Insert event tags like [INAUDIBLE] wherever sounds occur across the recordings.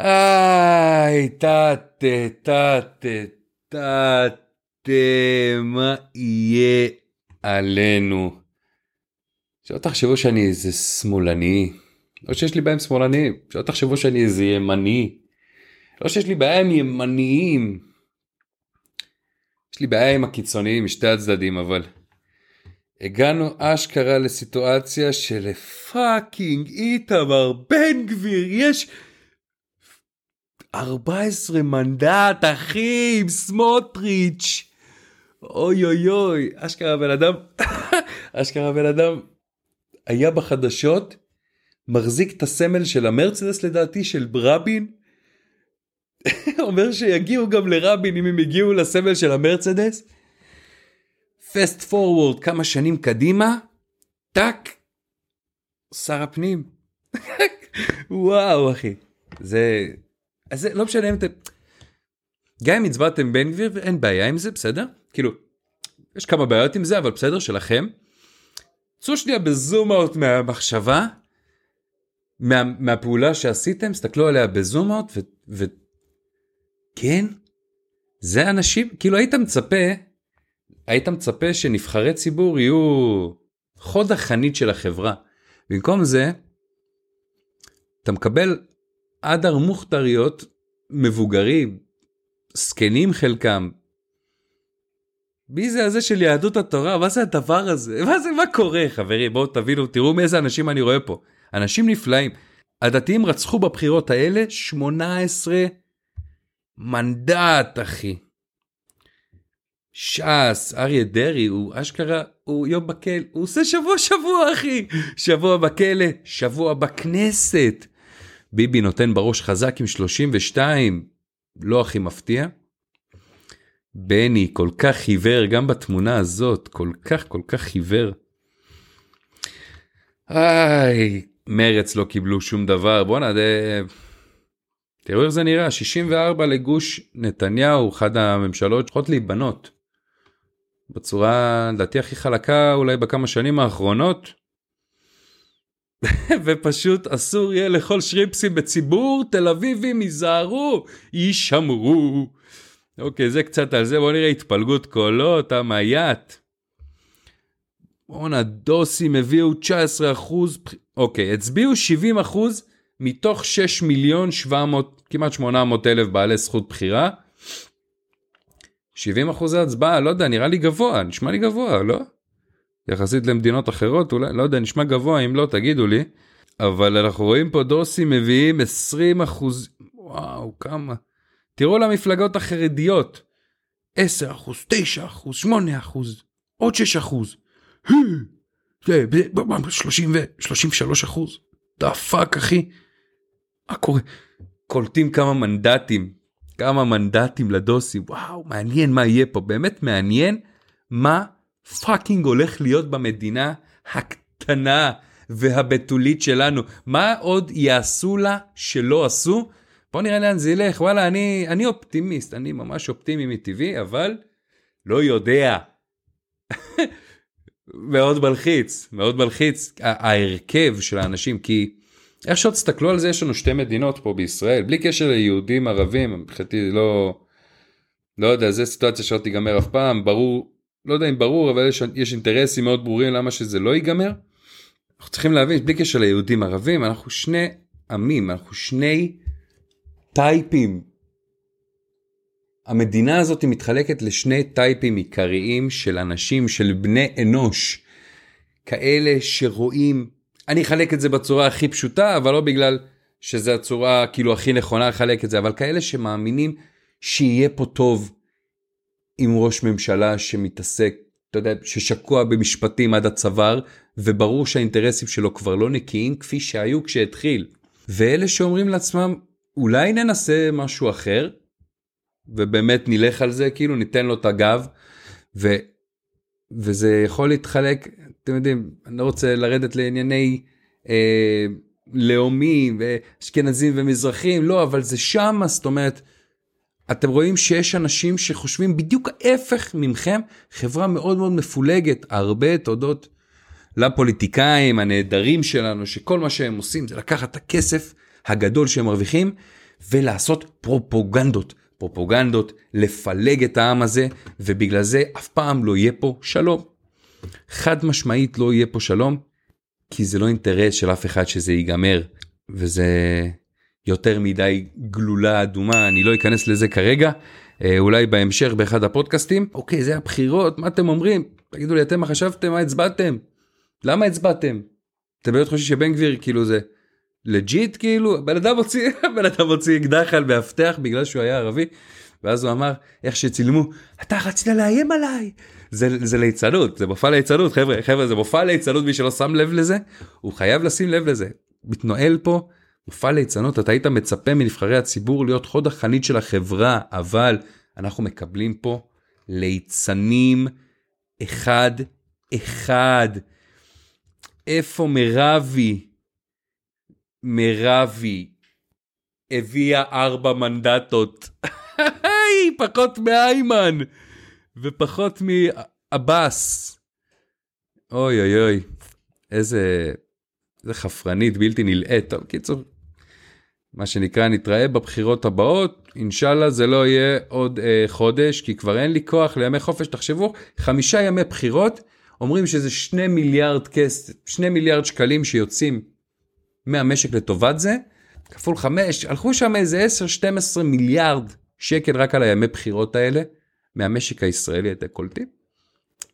איי, תתה, תתה, תתה, מה יהיה עלינו? שלא תחשבו שאני איזה שמאלני, לא שיש לי בעיה עם שמאלנים, שלא תחשבו שאני איזה ימני, לא שיש לי בעיה עם ימניים. יש לי בעיה עם הקיצוניים משתי הצדדים, אבל הגענו אשכרה לסיטואציה שלפאקינג איתמר בן גביר יש 14 מנדט אחי עם סמוטריץ'. אוי אוי אוי אשכרה בן אדם [LAUGHS] אשכרה בן אדם היה בחדשות מחזיק את הסמל של המרצדס לדעתי של רבין. [LAUGHS] אומר שיגיעו גם לרבין אם הם יגיעו לסמל של המרצדס. פסט פורוורד כמה שנים קדימה, טאק, שר הפנים. [LAUGHS] וואו אחי, זה, אז זה לא משנה אם אתם, גם אם הצבעתם בן גביר ואין בעיה עם זה, בסדר? כאילו, יש כמה בעיות עם זה, אבל בסדר, שלכם. צאו שנייה בזום אאוט מהמחשבה, מה, מהפעולה שעשיתם, סתכלו עליה בזום אאוט, וכן, זה אנשים, כאילו היית מצפה היית מצפה שנבחרי ציבור יהיו חוד החנית של החברה. במקום זה, אתה מקבל אדר מוכתריות מבוגרים, זקנים חלקם. מי זה הזה של יהדות התורה? מה זה הדבר הזה? מה זה, מה קורה חברים? בואו תבינו, תראו מאיזה אנשים אני רואה פה. אנשים נפלאים. הדתיים רצחו בבחירות האלה 18 מנדט, אחי. ש"ס, אריה דרעי, הוא אשכרה, הוא יום בכלא, הוא עושה שבוע שבוע אחי, שבוע בכלא, שבוע בכנסת. ביבי נותן בראש חזק עם 32, לא הכי מפתיע. בני כל כך חיוור, גם בתמונה הזאת, כל כך כל כך חיוור. איי, מרץ לא קיבלו שום דבר, בואנה, זה... תראו איך זה נראה, 64 לגוש נתניהו, אחת הממשלות צריכות להיבנות. בצורה לדעתי הכי חלקה אולי בכמה שנים האחרונות. [LAUGHS] ופשוט אסור יהיה לאכול שריפסים בציבור תל אביבים ייזהרו יישמרו. אוקיי זה קצת על זה בוא נראה התפלגות קולות המייט. בואנה דוסים הביאו 19 אחוז אוקיי הצביעו 70 אחוז מתוך 6 מיליון 700 כמעט 800 אלף בעלי זכות בחירה. 70 אחוזי הצבעה, לא יודע, נראה לי גבוה, נשמע לי גבוה, לא? יחסית למדינות אחרות, אולי, לא יודע, נשמע גבוה, אם לא, תגידו לי. אבל אנחנו רואים פה דוסים מביאים 20 אחוז, וואו, כמה. תראו למפלגות החרדיות, 10 אחוז, 9 אחוז, 8 אחוז, עוד 6 אחוז. 33 אחוז. the fuck, אחי. מה קורה? קולטים כמה מנדטים כמה מנדטים לדוסי וואו מעניין מה יהיה פה באמת מעניין מה fucking הולך להיות במדינה הקטנה והבתולית שלנו מה עוד יעשו לה שלא עשו. בוא נראה לאן זה ילך וואלה אני אני אופטימיסט אני ממש אופטימי מטבעי אבל לא יודע. [LAUGHS] מאוד מלחיץ מאוד מלחיץ ההרכב של האנשים כי איך שעוד תסתכלו על זה יש לנו שתי מדינות פה בישראל בלי קשר ליהודים ערבים מבחינתי לא לא יודע זה סיטואציה שלא תיגמר אף פעם ברור לא יודע אם ברור אבל יש, יש אינטרסים מאוד ברורים למה שזה לא ייגמר. אנחנו צריכים להבין בלי קשר ליהודים ערבים אנחנו שני עמים אנחנו שני טייפים. המדינה הזאת מתחלקת לשני טייפים עיקריים של אנשים של בני אנוש כאלה שרואים אני אחלק את זה בצורה הכי פשוטה, אבל לא בגלל שזה הצורה כאילו הכי נכונה לחלק את זה, אבל כאלה שמאמינים שיהיה פה טוב עם ראש ממשלה שמתעסק, אתה יודע, ששקוע במשפטים עד הצוואר, וברור שהאינטרסים שלו כבר לא נקיים כפי שהיו כשהתחיל. ואלה שאומרים לעצמם, אולי ננסה משהו אחר, ובאמת נלך על זה, כאילו ניתן לו את הגב, ו... וזה יכול להתחלק, אתם יודעים, אני לא רוצה לרדת לענייני אה, לאומים ואשכנזים ומזרחים, לא, אבל זה שמה, זאת אומרת, אתם רואים שיש אנשים שחושבים בדיוק ההפך ממכם, חברה מאוד מאוד מפולגת, הרבה תודות לפוליטיקאים הנהדרים שלנו, שכל מה שהם עושים זה לקחת את הכסף הגדול שהם מרוויחים ולעשות פרופוגנדות. פרופוגנדות, לפלג את העם הזה, ובגלל זה אף פעם לא יהיה פה שלום. חד משמעית לא יהיה פה שלום, כי זה לא אינטרס של אף אחד שזה ייגמר, וזה יותר מדי גלולה אדומה, אני לא אכנס לזה כרגע, אה, אולי בהמשך באחד הפודקאסטים. אוקיי, זה הבחירות, מה אתם אומרים? תגידו לי, אתם מה חשבתם? מה הצבעתם? למה הצבעתם? אתם באמת חושבים שבן גביר כאילו זה לג'יט כאילו? בן אדם הוציא, [LAUGHS] בן אדם הוציא אקדח על מאבטח בגלל שהוא היה ערבי, ואז הוא אמר, איך שצילמו, אתה רצית לאיים עליי. זה, זה ליצנות, זה מופע ליצנות, חבר'ה, חבר'ה, זה מופע ליצנות, מי שלא שם לב לזה, הוא חייב לשים לב לזה. מתנהל פה מופע ליצנות, אתה היית מצפה מנבחרי הציבור להיות חוד החנית של החברה, אבל אנחנו מקבלים פה ליצנים אחד אחד. איפה מרבי? מרבי הביאה ארבע מנדטות. פחות מאיימן ופחות מעבאס. אוי אוי אוי, איזה, איזה חפרנית בלתי נלאית. טוב, קיצור, מה שנקרא נתראה בבחירות הבאות, אינשאללה זה לא יהיה עוד אה, חודש, כי כבר אין לי כוח לימי חופש, תחשבו, חמישה ימי בחירות, אומרים שזה שני מיליארד כסף, שני מיליארד שקלים שיוצאים מהמשק לטובת זה, כפול חמש, הלכו שם איזה 10-12 מיליארד שקל רק על הימי בחירות האלה, מהמשק הישראלי, אתם קולטים?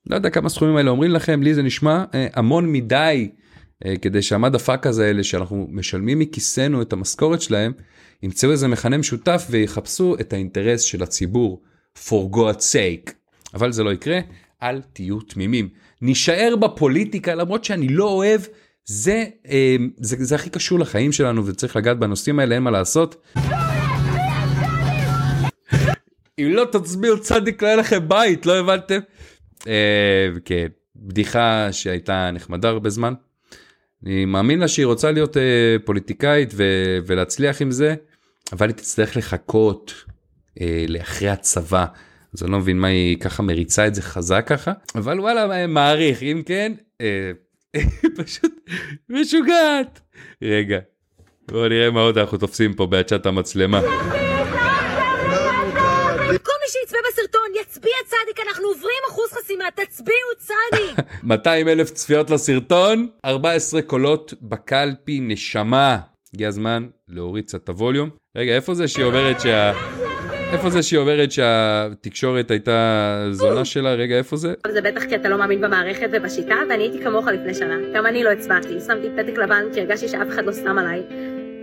לא יודע כמה סכומים האלה אומרים לכם, לי זה נשמע אה, המון מדי. אה, כדי שהמד הפאק הזה האלה שאנחנו משלמים מכיסנו את המשכורת שלהם, ימצאו איזה מכנה משותף ויחפשו את האינטרס של הציבור, for God's sake. אבל זה לא יקרה, אל תהיו תמימים. נישאר בפוליטיקה למרות שאני לא אוהב, זה, אה, זה, זה הכי קשור לחיים שלנו וצריך לגעת בנושאים האלה, אין מה לעשות. אם לא תצביעו צדיק לא יהיה לכם בית, לא הבנתם? אה, כן, בדיחה שהייתה נחמדה הרבה זמן. אני מאמין לה שהיא רוצה להיות אה, פוליטיקאית ו- ולהצליח עם זה, אבל היא תצטרך לחכות אה, לאחרי הצבא. אז אני לא מבין מה היא ככה מריצה את זה חזק ככה, אבל וואלה מעריך, אם כן, אה, [LAUGHS] פשוט משוגעת. רגע, בואו נראה מה עוד אנחנו תופסים פה בעצת המצלמה. שיצפה בסרטון יצביע צדיק, אנחנו עוברים אחוז חסימה, תצביעו צדיק! [LAUGHS] 200 אלף צפיות לסרטון, 14 קולות בקלפי נשמה. הגיע הזמן להוריד קצת את הווליום. רגע, איפה זה שהיא אומרת שה... איפה זה שהיא אומרת שהתקשורת הייתה זונה שלה? רגע, איפה זה? זה בטח כי אתה לא מאמין במערכת ובשיטה, ואני הייתי כמוך לפני שנה. גם אני לא הצבעתי, שמתי פתק לבן כי הרגשתי שאף אחד לא שם עליי.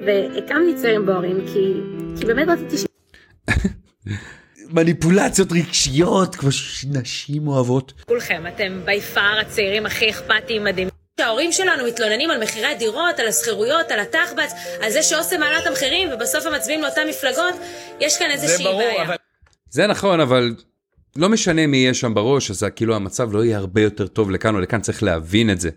והקמתי צעירים בוערים כי, כי באמת רציתי ש... [LAUGHS] מניפולציות רגשיות כמו שנשים אוהבות. כולכם, אתם בי פאר הצעירים הכי אכפתיים מדהים. ההורים שלנו מתלוננים על מחירי הדירות, על השכירויות, על התחבץ, על זה שאוסם מעלה את המחירים ובסוף הם מצביעים לאותן מפלגות, יש כאן איזושהי בעיה. אבל... זה נכון, אבל לא משנה מי יהיה שם בראש, אז כאילו המצב לא יהיה הרבה יותר טוב לכאן או לכאן, צריך להבין את זה.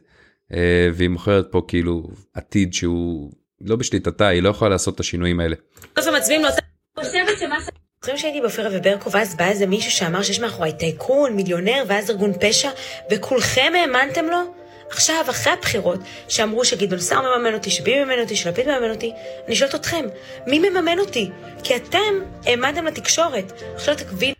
אה, והיא מוכרת פה כאילו עתיד שהוא לא בשליטתה, היא לא יכולה לעשות את השינויים האלה. בסוף הם מצביעים לאותם... חושבת שמה... זוכרים שהייתי באופירה וברקו, ואז בא איזה מישהו שאמר שיש מאחורי טייקון, מיליונר, ואז ארגון פשע, וכולכם האמנתם לו? עכשיו, אחרי הבחירות, שאמרו שגדעון סער מממן אותי, שביבי מממן אותי, שלפיד מממן אותי, אני שואלת אתכם, מי מממן אותי? כי אתם העמדתם לתקשורת. עכשיו תקביל...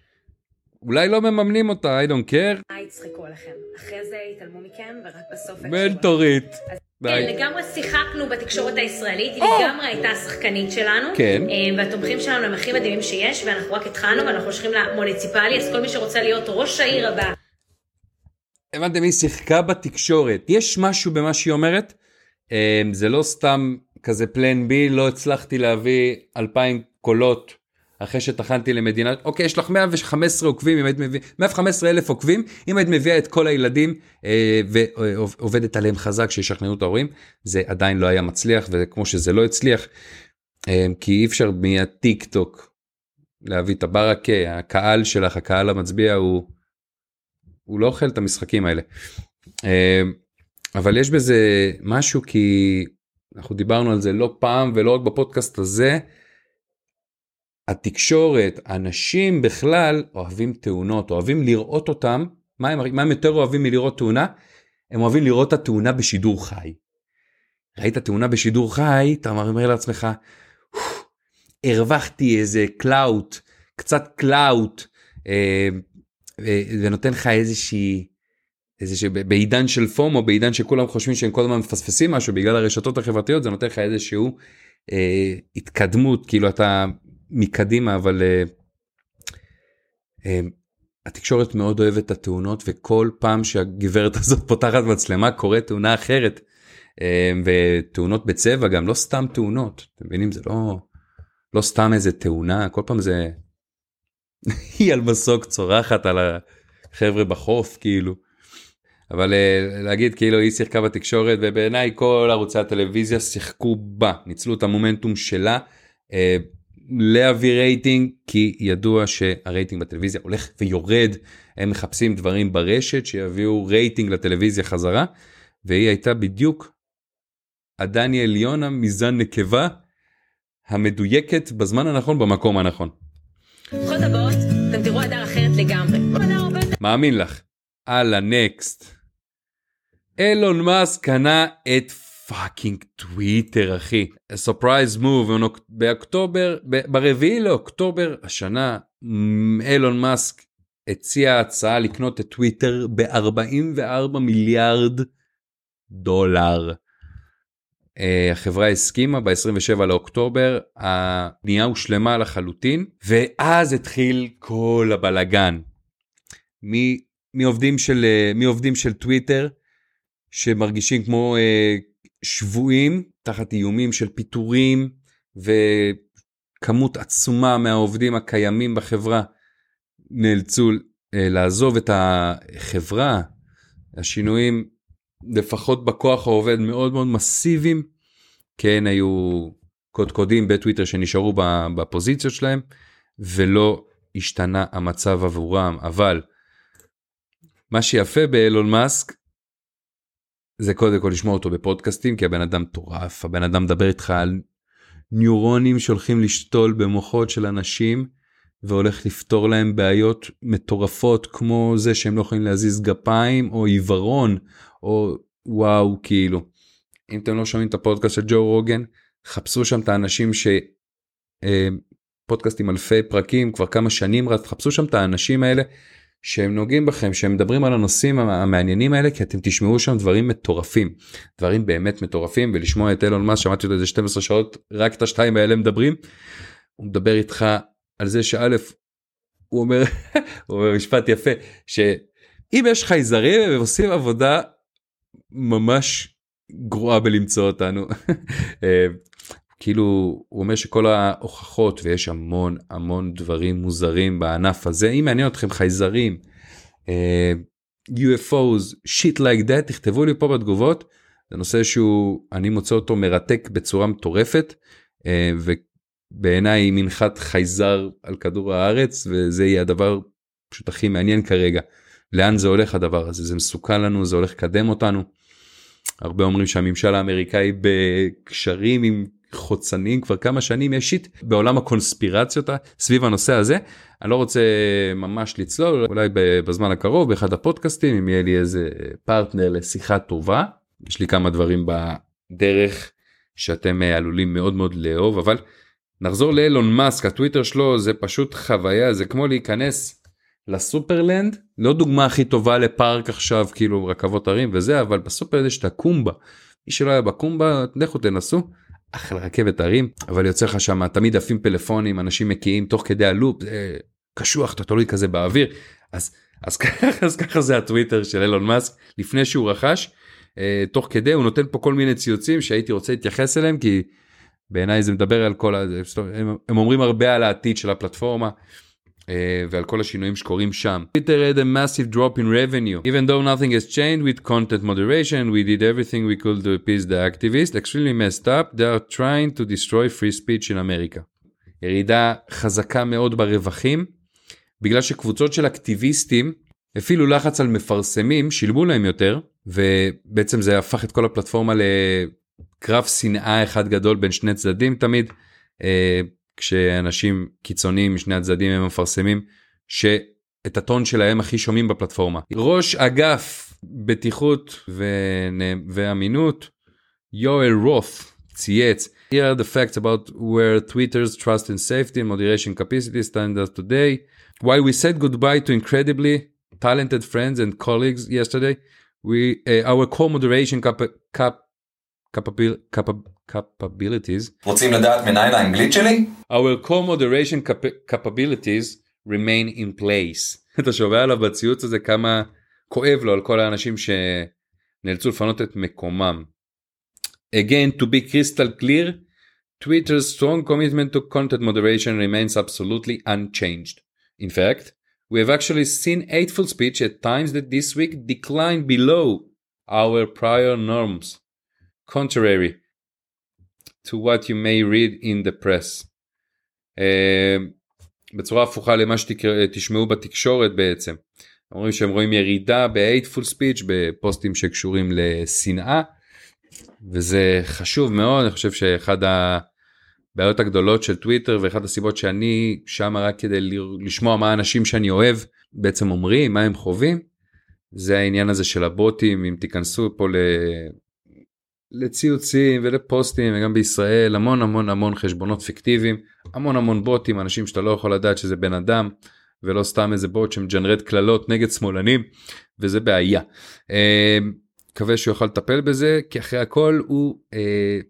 אולי לא מממנים אותה, I don't care. מה יצחקו עליכם? אחרי זה יתעלמו מכם, ורק בסוף... מנטורית. כן, לגמרי שיחקנו בתקשורת הישראלית, היא לגמרי הייתה השחקנית שלנו. כן. אה, והתומכים שלנו הם הכי מדהימים שיש, ואנחנו רק התחלנו, ואנחנו הולכים למוניציפלי, אז כל מי שרוצה להיות ראש העיר הבא. הבנתם, היא שיחקה בתקשורת. יש משהו במה שהיא אומרת, אה, זה לא סתם כזה פלן בי, לא הצלחתי להביא 2,000 קולות אחרי שטחנתי למדינה, אוקיי, יש לך 115 עוקבים, אם היית מביא, 115 אלף עוקבים, אם היית מביאה את כל הילדים אה, ועובדת עליהם חזק שישכנעו את ההורים, זה עדיין לא היה מצליח, וכמו שזה לא הצליח, אה, כי אי אפשר מהטיק טוק להביא את הברקה, הקהל שלך, הקהל המצביע הוא, הוא לא אוכל את המשחקים האלה. אה, אבל יש בזה משהו כי אנחנו דיברנו על זה לא פעם ולא רק בפודקאסט הזה, התקשורת, אנשים בכלל אוהבים תאונות, אוהבים לראות אותם, מה הם, מה הם יותר אוהבים מלראות תאונה? הם אוהבים לראות את התאונה בשידור חי. ראית תאונה בשידור חי, אתה אומר לעצמך, הרווחתי איזה clout, קצת clout, אה, ונותן לך איזושהי, איזושהי, בעידן של FOMO, בעידן שכולם חושבים שהם כל הזמן מפספסים משהו בגלל הרשתות החברתיות, זה נותן לך איזשהו אה, התקדמות, כאילו אתה מקדימה, אבל אה, אה, התקשורת מאוד אוהבת את התאונות, וכל פעם שהגברת [LAUGHS] הזאת פותחת מצלמה קורית תאונה אחרת. אה, ותאונות בצבע גם לא סתם תאונות, אתם מבינים? זה לא, לא סתם איזה תאונה, כל פעם זה [LAUGHS] היא על מסוק צורחת על החבר'ה בחוף כאילו. אבל להגיד כאילו היא שיחקה בתקשורת ובעיניי כל ערוצי הטלוויזיה שיחקו בה ניצלו את המומנטום שלה להביא רייטינג כי ידוע שהרייטינג בטלוויזיה הולך ויורד הם מחפשים דברים ברשת שיביאו רייטינג לטלוויזיה חזרה והיא הייתה בדיוק הדני עליונה מזן נקבה המדויקת בזמן הנכון במקום הנכון. בבחירות הבאות אתם תראו הדר אחרת לגמרי. מאמין לך. הלאה, next. אילון מאסק קנה את fucking טוויטר אחי. surprise move באוקטובר, ברביעי לאוקטובר השנה אילון מאסק הציע הצעה לקנות את טוויטר ב-44 מיליארד דולר. אה, החברה הסכימה ב-27 לאוקטובר, הקנייה הושלמה לחלוטין, ואז התחיל כל הבלגן. מעובדים של, אה, מעובדים של טוויטר, שמרגישים כמו אה, שבויים תחת איומים של פיטורים וכמות עצומה מהעובדים הקיימים בחברה נאלצו לעזוב את החברה. השינויים לפחות בכוח העובד מאוד מאוד מסיביים. כן היו קודקודים בטוויטר שנשארו בפוזיציות שלהם ולא השתנה המצב עבורם אבל מה שיפה באלון מאסק זה קודם כל לשמוע אותו בפודקאסטים כי הבן אדם מטורף הבן אדם מדבר איתך על ניורונים שהולכים לשתול במוחות של אנשים והולך לפתור להם בעיות מטורפות כמו זה שהם לא יכולים להזיז גפיים או עיוורון או וואו כאילו. אם אתם לא שומעים את הפודקאסט של ג'ו רוגן חפשו שם את האנשים ש... אה, פודקאסט עם אלפי פרקים כבר כמה שנים רק חפשו שם את האנשים האלה שהם נוגעים בכם שהם מדברים על הנושאים המעניינים האלה כי אתם תשמעו שם דברים מטורפים דברים באמת מטורפים ולשמוע את אילון מאס שמעתי אותו איזה 12 שעות רק את השתיים האלה מדברים. הוא מדבר איתך על זה שא' הוא אומר [LAUGHS] הוא אומר משפט יפה שאם יש חייזרים הם עושים עבודה ממש גרועה בלמצוא אותנו. [LAUGHS] אה, כאילו הוא אומר שכל ההוכחות ויש המון המון דברים מוזרים בענף הזה. אם מעניין אתכם חייזרים uh, UFOs שיט לייק דאט תכתבו לי פה בתגובות. זה נושא שהוא אני מוצא אותו מרתק בצורה מטורפת uh, ובעיניי מנחת חייזר על כדור הארץ וזה יהיה הדבר פשוט הכי מעניין כרגע. לאן זה הולך הדבר הזה? זה מסוכן לנו? זה הולך לקדם אותנו. הרבה אומרים שהממשל האמריקאי בקשרים עם חוצנים כבר כמה שנים יש שיט בעולם הקונספירציות סביב הנושא הזה אני לא רוצה ממש לצלול אולי בזמן הקרוב באחד הפודקאסטים אם יהיה לי איזה פרטנר לשיחה טובה יש לי כמה דברים בדרך שאתם אה, עלולים מאוד מאוד לאהוב אבל נחזור לאלון מאסק הטוויטר שלו זה פשוט חוויה זה כמו להיכנס לסופרלנד לא דוגמה הכי טובה לפארק עכשיו כאילו רכבות הרים וזה אבל בסופרלנד יש את הקומבה. מי שלא היה בקומבה לכו תנסו. אחלה רכבת הרים אבל יוצא לך שם תמיד עפים פלאפונים אנשים מקיאים תוך כדי הלופ זה קשוח אתה תלוי כזה באוויר אז אז [LAUGHS] ככה אז ככה זה הטוויטר של אילון מאסק לפני שהוא רכש אה, תוך כדי הוא נותן פה כל מיני ציוצים שהייתי רוצה להתייחס אליהם כי בעיניי זה מדבר על כל ה... הם, הם אומרים הרבה על העתיד של הפלטפורמה. ועל כל השינויים שקורים שם. Twitter had a massive drop in revenue. Even though nothing has changed with content moderation, we did everything we could to appease the activists. Extremely messed up, they are trying to destroy free speech in America. ירידה חזקה מאוד ברווחים, בגלל שקבוצות של אקטיביסטים הפעילו לחץ על מפרסמים, שילמו להם יותר, ובעצם זה הפך את כל הפלטפורמה לקרב שנאה אחד גדול בין שני צדדים תמיד. כשאנשים קיצוניים משני הצדדים הם מפרסמים שאת הטון שלהם הכי שומעים בפלטפורמה. ראש אגף בטיחות ו... ואמינות יואל רות צייץ Here are the facts about where Twitter's trust in safety and moderation capacity stands us today. While we said goodbye to incredibly talented friends and colleagues yesterday, we uh, our core moderation cap- cap- capabil- capa- capabilities רוצים לדעת מניין האנגלית שלי? our core moderation cap- capabilities remain in place. אתה שומע עליו בציוץ הזה כמה כואב לו על כל האנשים שנאלצו לפנות את מקומם. Again, to be crystal clear, Twitter's strong commitment to content moderation remains absolutely unchanged. In fact, we have actually seen hateful speech at times that this week declined below our prior norms, Contrary to what you may read in the press. Uh, בצורה הפוכה למה שתשמעו בתקשורת בעצם. אומרים שהם רואים ירידה ב-hateful speech בפוסטים שקשורים לשנאה וזה חשוב מאוד אני חושב שאחד הבעיות הגדולות של טוויטר ואחד הסיבות שאני שם רק כדי לשמוע מה האנשים שאני אוהב בעצם אומרים מה הם חווים זה העניין הזה של הבוטים אם תיכנסו פה. לציוצים ולפוסטים וגם בישראל המון המון המון חשבונות פיקטיביים המון המון בוטים אנשים שאתה לא יכול לדעת שזה בן אדם ולא סתם איזה בוט שמג'נרט קללות נגד שמאלנים וזה בעיה. מקווה שהוא יוכל לטפל בזה כי אחרי הכל הוא אה,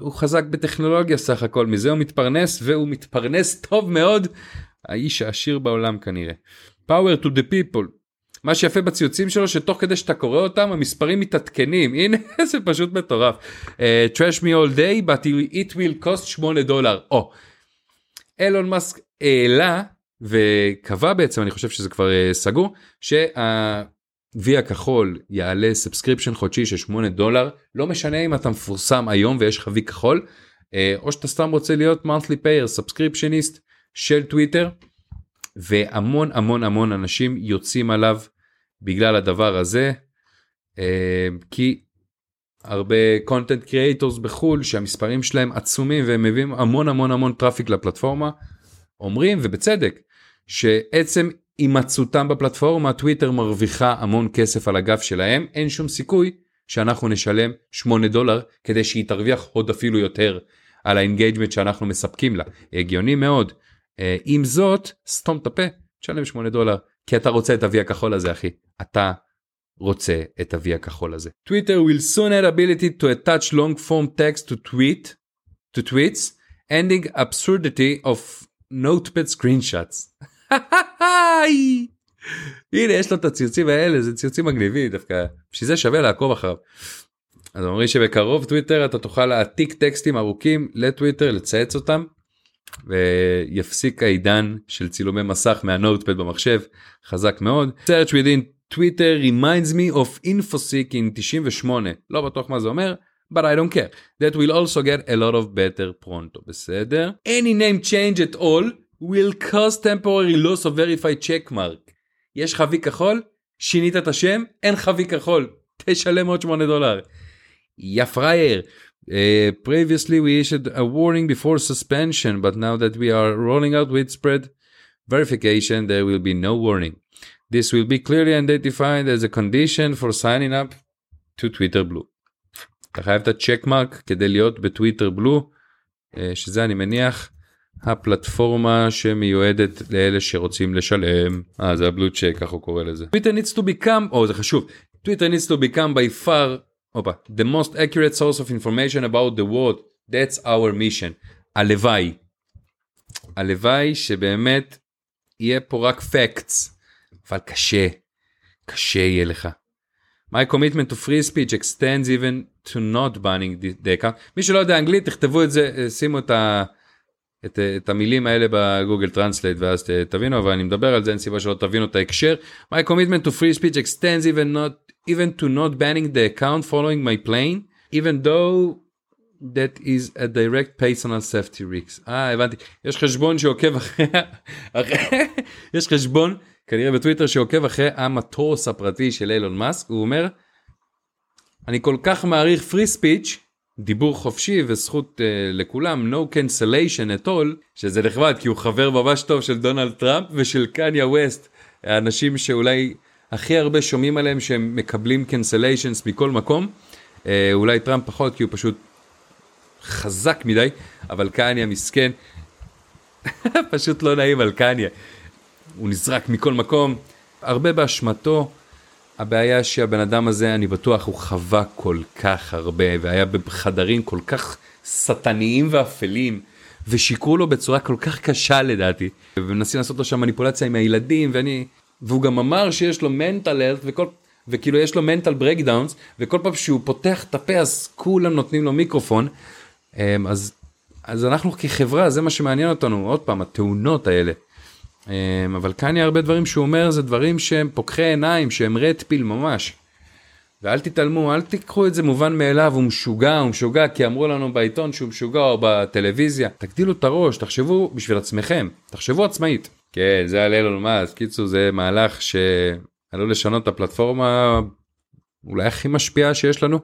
הוא חזק בטכנולוגיה סך הכל מזה הוא מתפרנס והוא מתפרנס טוב מאוד האיש העשיר בעולם כנראה. power to the people מה שיפה בציוצים שלו שתוך כדי שאתה קורא אותם המספרים מתעדכנים. הנה [LAUGHS] זה פשוט מטורף. uh, trash me all day but it will cost 8 דולר. או. אילון מאסק העלה וקבע בעצם אני חושב שזה כבר uh, סגור שה-V הכחול יעלה subscription חודשי של 8 דולר. לא משנה אם אתה מפורסם היום ויש לך V כחול uh, או שאתה סתם רוצה להיות monthly payer subscriptionist של טוויטר והמון המון המון אנשים יוצאים עליו בגלל הדבר הזה כי הרבה content creators בחו"ל שהמספרים שלהם עצומים והם מביאים המון המון המון traffic לפלטפורמה אומרים ובצדק שעצם הימצאותם בפלטפורמה טוויטר מרוויחה המון כסף על הגב שלהם אין שום סיכוי שאנחנו נשלם 8 דולר כדי שהיא תרוויח עוד אפילו יותר על ה engagement שאנחנו מספקים לה הגיוני מאוד. עם זאת סתום את הפה תשלם 8 דולר כי אתה רוצה את ה-V הכחול הזה אחי אתה רוצה את ה-V הכחול הזה. Twitter will soon add ability to attach long form text to tweet to tweets ending absurdity of notepad screenshots. [LAUGHS] הנה יש לו את הציוצים האלה זה ציוצים מגניבים דווקא בשביל זה שווה לעקוב אחריו. אז אומרים שבקרוב טוויטר אתה תוכל להעתיק טקסטים ארוכים לטוויטר לצייץ אותם ויפסיק העידן של צילומי מסך מהנוטפד במחשב חזק מאוד. search within Twitter reminds me of infosec in 98 לא בטוח מה זה אומר but I don't care that will also get a lot of better pronto בסדר any name change at all will cause temporary loss of verified check mark יש לך וי כחול שינית את השם אין לך וי כחול תשלם עוד 8 דולר יא פרייר Uh, previously, we issued a warning before suspension, but now that we are rolling out widespread verification, there will be no warning. This will be clearly identified as a condition for signing up to Twitter Blue. אתה חייב את הצ'ק מרק כדי להיות בטוויטר בלו, שזה אני מניח הפלטפורמה שמיועדת לאלה שרוצים לשלם. אה, זה הבלו צ'ק, ככה הוא קורא לזה. Twitter needs to become, או זה חשוב, Twitter needs to become by far הופה, the most accurate source of information about the world, that's our mission. הלוואי. הלוואי שבאמת יהיה פה רק facts, אבל קשה, קשה יהיה לך. My commitment to free speech extends even to not banning the account. מי שלא יודע אנגלית תכתבו את זה, שימו את, ה, את, את המילים האלה בגוגל translate ואז תבינו, אבל אני מדבר על זה, אין סיבה שלא תבינו את ההקשר. My commitment to free speech extends even not even to not banning the account following my plane, even though that is a direct personal safety risk. אה, הבנתי. יש חשבון שעוקב אחרי, [LAUGHS] יש חשבון כנראה בטוויטר שעוקב אחרי המטוס הפרטי של אילון מאסק, הוא אומר, אני כל כך מעריך free speech, דיבור חופשי וזכות uh, לכולם, no cancellation at all, שזה נחמד כי הוא חבר ממש טוב של דונלד טראמפ ושל קניה ווסט, האנשים שאולי... הכי הרבה שומעים עליהם שהם מקבלים cancellations מכל מקום. אה, אולי טראמפ פחות כי הוא פשוט חזק מדי, אבל קניה מסכן, [LAUGHS] פשוט לא נעים על קניה. הוא נזרק מכל מקום, הרבה באשמתו. הבעיה שהבן אדם הזה, אני בטוח, הוא חווה כל כך הרבה, והיה בחדרים כל כך שטניים ואפלים, ושיקרו לו בצורה כל כך קשה לדעתי, ומנסים לעשות לו שם מניפולציה עם הילדים, ואני... והוא גם אמר שיש לו מנטל אלט, וכל... וכאילו יש לו מנטל ברקדאונס, וכל פעם שהוא פותח את הפה אז כולם נותנים לו מיקרופון. אמ, אז, אז אנחנו כחברה, זה מה שמעניין אותנו, עוד פעם, התאונות האלה. אמ, אבל כאן יהיה הרבה דברים שהוא אומר זה דברים שהם פוקחי עיניים שהם רד פיל ממש. ואל תתעלמו אל תיקחו את זה מובן מאליו הוא משוגע הוא משוגע כי אמרו לנו בעיתון שהוא משוגע או בטלוויזיה תגדילו את הראש תחשבו בשביל עצמכם תחשבו עצמאית. כן זה על אילון מאסק. קיצור זה מהלך שעלול לשנות את הפלטפורמה אולי הכי משפיעה שיש לנו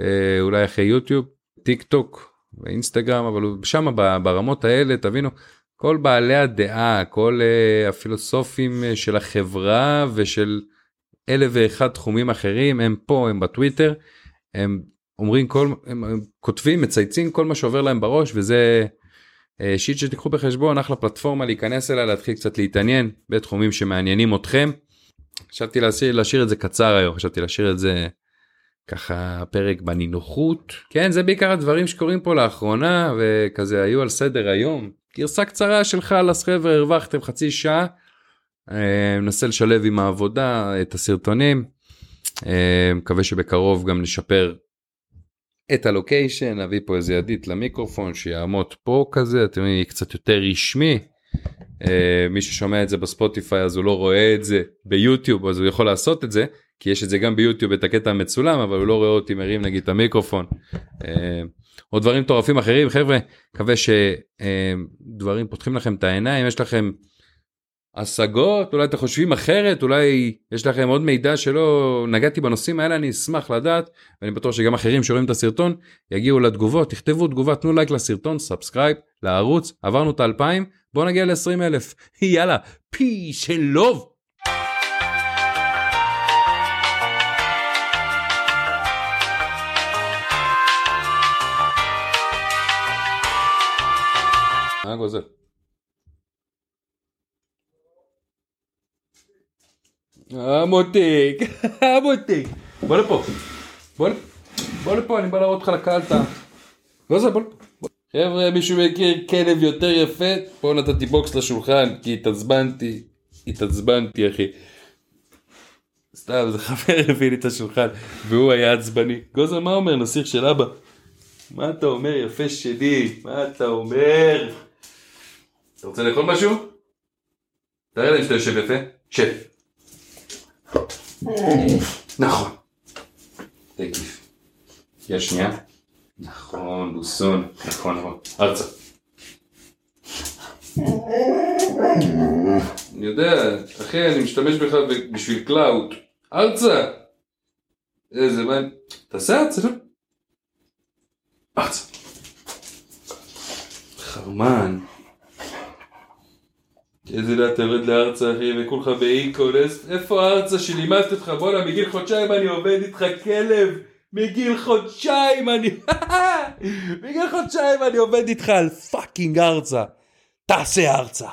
אה, אולי אחרי יוטיוב טיק טוק ואינסטגרם אבל שם ברמות האלה תבינו כל בעלי הדעה, כל uh, הפילוסופים uh, של החברה ושל אלף ואחד תחומים אחרים הם פה הם בטוויטר הם אומרים כל הם, הם כותבים מצייצים כל מה שעובר להם בראש וזה שיט שתיקחו בחשבון אחלה פלטפורמה להיכנס אליה להתחיל קצת להתעניין בתחומים שמעניינים אתכם. חשבתי להשאיר, להשאיר את זה קצר היום חשבתי להשאיר את זה ככה פרק בנינוחות כן זה בעיקר הדברים שקורים פה לאחרונה וכזה היו על סדר היום גרסה קצרה של חלאס חבר'ה הרווחתם חצי שעה. אה, ננסה לשלב עם העבודה את הסרטונים. אה, מקווה שבקרוב גם נשפר את הלוקיישן נביא פה איזה ידית למיקרופון שיעמוד פה כזה אתם יודעים קצת יותר רשמי. אה, מי ששומע את זה בספוטיפיי אז הוא לא רואה את זה ביוטיוב אז הוא יכול לעשות את זה כי יש את זה גם ביוטיוב את הקטע המצולם אבל הוא לא רואה אותי מרים נגיד את המיקרופון. או דברים מטורפים אחרים חבר'ה מקווה שדברים פותחים לכם את העיניים יש לכם השגות? אולי אתם חושבים אחרת? אולי יש לכם עוד מידע שלא נגעתי בנושאים האלה? אני אשמח לדעת ואני בטוח שגם אחרים שרואים את הסרטון יגיעו לתגובות. תכתבו תגובה תנו לייק לסרטון subscribe לערוץ. עברנו את האלפיים בוא נגיע ל-20 אלף. [LAUGHS] יאללה peace and love. מה גוזל? המותק, המותק. בוא לפה. בוא, בוא לפה, אני בא להראות לך לקהל את ה... גוזל, בוא לפה. חבר'ה, מישהו מכיר כלב יותר יפה? פה נתתי בוקס לשולחן, כי התעצבנתי. התעצבנתי, אחי. סתם, זה חבר הביא לי את השולחן, והוא היה עצבני. גוזל, מה אומר? נסיך של אבא. מה אתה אומר, יפה שלי? מה אתה אומר? אתה רוצה לאכול משהו? תראה להם שאתה יושב יפה. שב. נכון. תקיף. יש שנייה. נכון, בוסון. נכון, נכון. ארצה. אני יודע, אחי, אני משתמש בך בשביל קלאוד. ארצה! איזה מה... תעשה ארצה, לא? ארצה. חרמן. איזה לאט תרד לארצה אחי וכולך באיקון איפה הארצה שלימדתי אותך? בואנה מגיל חודשיים אני עובד איתך כלב. מגיל חודשיים אני [LAUGHS] מגיל חודשיים אני עובד איתך על פאקינג ארצה. תעשה ארצה